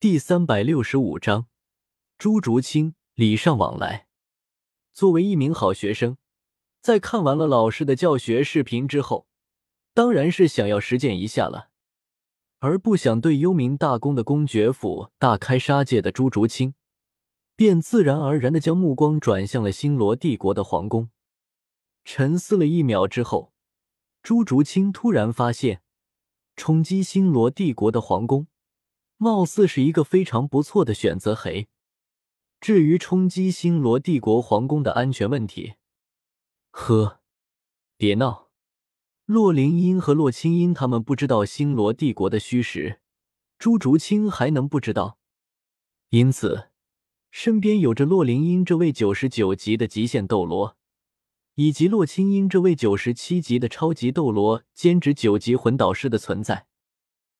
第三百六十五章，朱竹清礼尚往来。作为一名好学生，在看完了老师的教学视频之后，当然是想要实践一下了。而不想对幽冥大公的公爵府大开杀戒的朱竹清，便自然而然的将目光转向了星罗帝国的皇宫。沉思了一秒之后，朱竹清突然发现。冲击星罗帝国的皇宫，貌似是一个非常不错的选择。嘿，至于冲击星罗帝国皇宫的安全问题，呵，别闹。洛灵音和洛清音他们不知道星罗帝国的虚实，朱竹清还能不知道？因此，身边有着洛灵音这位九十九级的极限斗罗。以及洛清音这位九十七级的超级斗罗兼职九级魂导师的存在，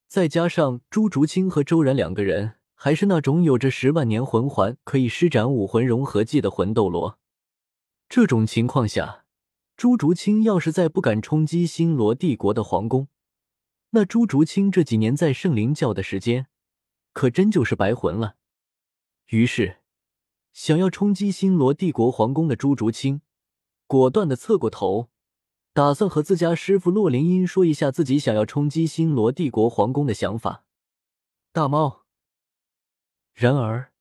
再加上朱竹清和周然两个人还是那种有着十万年魂环可以施展武魂融合技的魂斗罗，这种情况下，朱竹清要是再不敢冲击星罗帝国的皇宫，那朱竹清这几年在圣灵教的时间可真就是白混了。于是，想要冲击星罗帝国皇宫的朱竹清。果断的侧过头，打算和自家师傅洛灵音说一下自己想要冲击星罗帝国皇宫的想法。大猫。然而，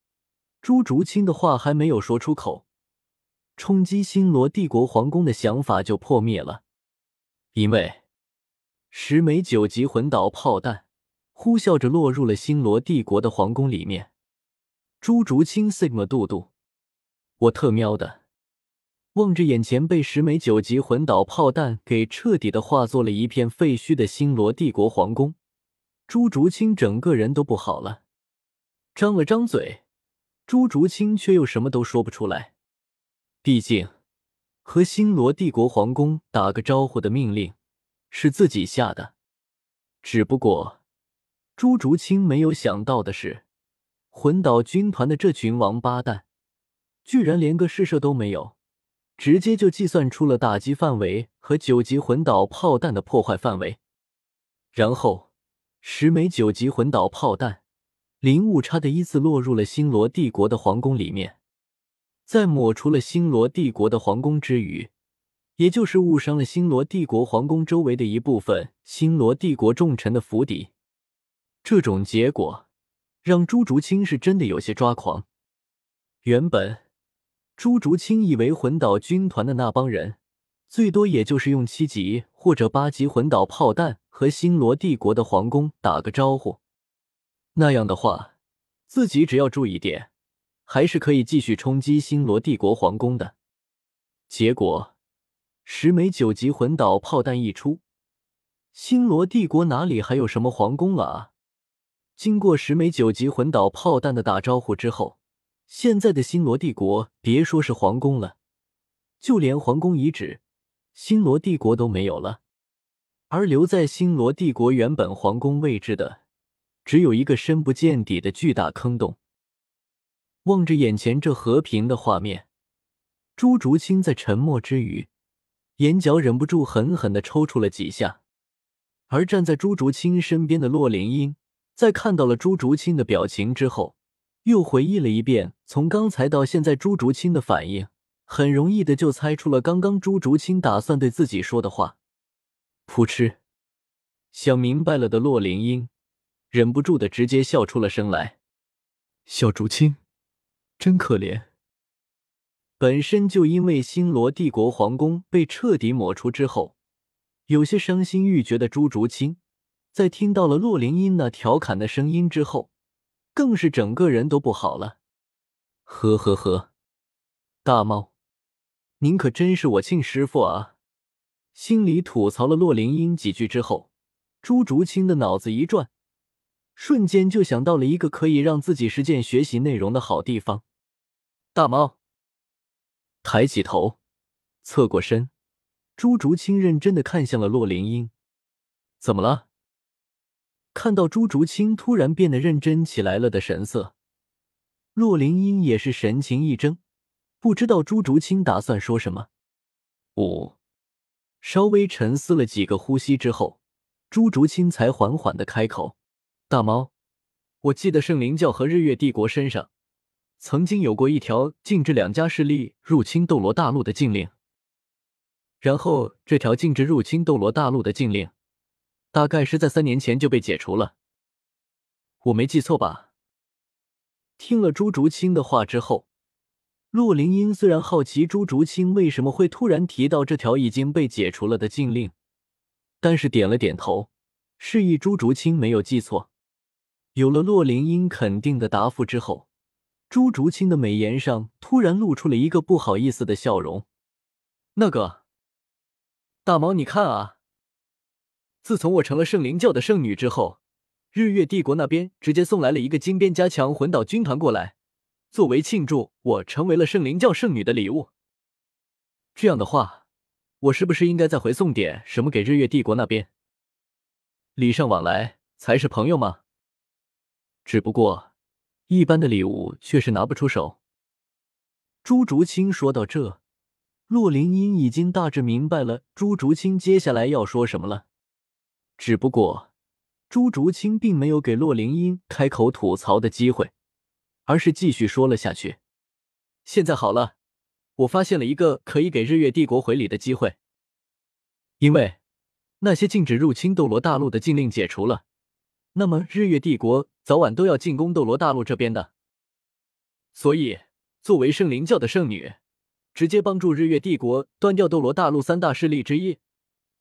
朱竹清的话还没有说出口，冲击星罗帝国皇宫的想法就破灭了，因为十枚九级魂导炮弹呼啸着落入了星罗帝国的皇宫里面。朱竹清 sigma 杜杜，我特喵的！望着眼前被十枚九级魂导炮弹给彻底的化作了一片废墟的星罗帝国皇宫，朱竹清整个人都不好了。张了张嘴，朱竹清却又什么都说不出来。毕竟，和星罗帝国皇宫打个招呼的命令是自己下的。只不过，朱竹清没有想到的是，魂导军团的这群王八蛋，居然连个试射都没有。直接就计算出了打击范围和九级魂导炮弹的破坏范围，然后十枚九级魂导炮弹零误差的依次落入了星罗帝国的皇宫里面，在抹除了星罗帝国的皇宫之余，也就是误伤了星罗帝国皇宫周围的一部分星罗帝国重臣的府邸。这种结果让朱竹清是真的有些抓狂。原本。朱竹清以为魂导军团的那帮人，最多也就是用七级或者八级魂导炮弹和星罗帝国的皇宫打个招呼，那样的话，自己只要注意点，还是可以继续冲击星罗帝国皇宫的。结果，十枚九级魂导炮弹一出，星罗帝国哪里还有什么皇宫了啊？经过十枚九级魂导炮弹的打招呼之后。现在的星罗帝国，别说是皇宫了，就连皇宫遗址，星罗帝国都没有了。而留在星罗帝国原本皇宫位置的，只有一个深不见底的巨大坑洞。望着眼前这和平的画面，朱竹清在沉默之余，眼角忍不住狠狠的抽搐了几下。而站在朱竹清身边的洛灵英，在看到了朱竹清的表情之后。又回忆了一遍，从刚才到现在，朱竹清的反应，很容易的就猜出了刚刚朱竹清打算对自己说的话。噗嗤，想明白了的洛灵英忍不住的直接笑出了声来。小竹清，真可怜。本身就因为星罗帝国皇宫被彻底抹除之后，有些伤心欲绝的朱竹清，在听到了洛灵英那调侃的声音之后。更是整个人都不好了，呵呵呵，大猫，您可真是我亲师傅啊！心里吐槽了洛灵英几句之后，朱竹清的脑子一转，瞬间就想到了一个可以让自己实践学习内容的好地方。大猫抬起头，侧过身，朱竹清认真的看向了洛灵英，怎么了？看到朱竹清突然变得认真起来了的神色，洛灵英也是神情一怔，不知道朱竹清打算说什么。五，稍微沉思了几个呼吸之后，朱竹清才缓缓的开口：“大猫，我记得圣灵教和日月帝国身上曾经有过一条禁止两家势力入侵斗罗大陆的禁令，然后这条禁止入侵斗罗大陆的禁令，大概是在三年前就被解除了。我没记错吧？听了朱竹清的话之后，洛灵英虽然好奇朱竹清为什么会突然提到这条已经被解除了的禁令，但是点了点头，示意朱竹清没有记错。有了洛灵英肯定的答复之后，朱竹清的美颜上突然露出了一个不好意思的笑容。那个大毛，你看啊，自从我成了圣灵教的圣女之后。日月帝国那边直接送来了一个金边加强魂导军团过来，作为庆祝我成为了圣灵教圣女的礼物。这样的话，我是不是应该再回送点什么给日月帝国那边？礼尚往来才是朋友嘛？只不过，一般的礼物却是拿不出手。朱竹清说到这，洛灵英已经大致明白了朱竹清接下来要说什么了，只不过。朱竹清并没有给洛灵英开口吐槽的机会，而是继续说了下去。现在好了，我发现了一个可以给日月帝国回礼的机会，因为那些禁止入侵斗罗大陆的禁令解除了，那么日月帝国早晚都要进攻斗罗大陆这边的。所以，作为圣灵教的圣女，直接帮助日月帝国端掉斗罗大陆三大势力之一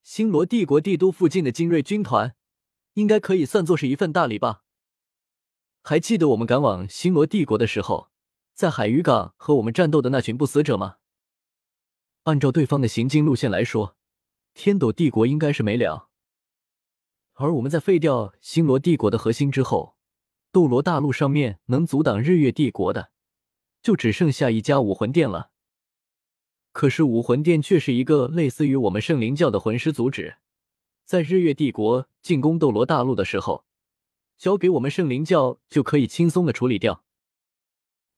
星罗帝国帝都附近的精锐军团。应该可以算作是一份大礼吧。还记得我们赶往星罗帝国的时候，在海鱼港和我们战斗的那群不死者吗？按照对方的行进路线来说，天斗帝国应该是没了。而我们在废掉星罗帝国的核心之后，斗罗大陆上面能阻挡日月帝国的，就只剩下一家武魂殿了。可是武魂殿却是一个类似于我们圣灵教的魂师组织。在日月帝国进攻斗罗大陆的时候，交给我们圣灵教就可以轻松的处理掉。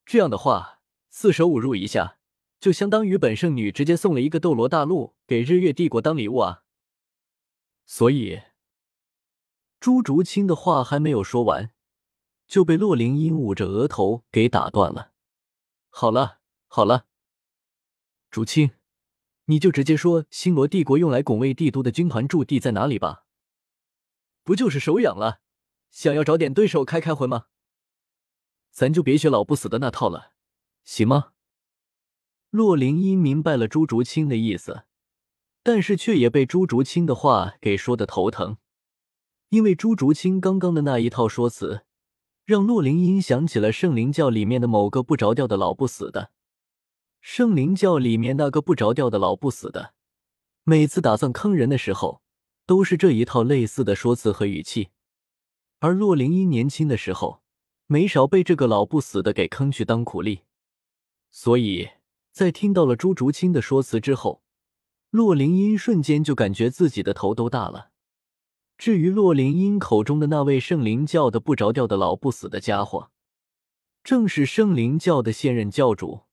这样的话，四舍五入一下，就相当于本圣女直接送了一个斗罗大陆给日月帝国当礼物啊！所以，朱竹清的话还没有说完，就被洛灵英捂着额头给打断了。好了好了，竹清。你就直接说星罗帝国用来拱卫帝都的军团驻地在哪里吧，不就是手痒了，想要找点对手开开荤吗？咱就别学老不死的那套了，行吗？洛灵英明白了朱竹清的意思，但是却也被朱竹清的话给说的头疼，因为朱竹清刚刚的那一套说辞，让洛灵音想起了圣灵教里面的某个不着调的老不死的。圣灵教里面那个不着调的老不死的，每次打算坑人的时候，都是这一套类似的说辞和语气。而洛灵英年轻的时候，没少被这个老不死的给坑去当苦力。所以在听到了朱竹清的说辞之后，洛灵英瞬间就感觉自己的头都大了。至于洛灵英口中的那位圣灵教的不着调的老不死的家伙，正是圣灵教的现任教主。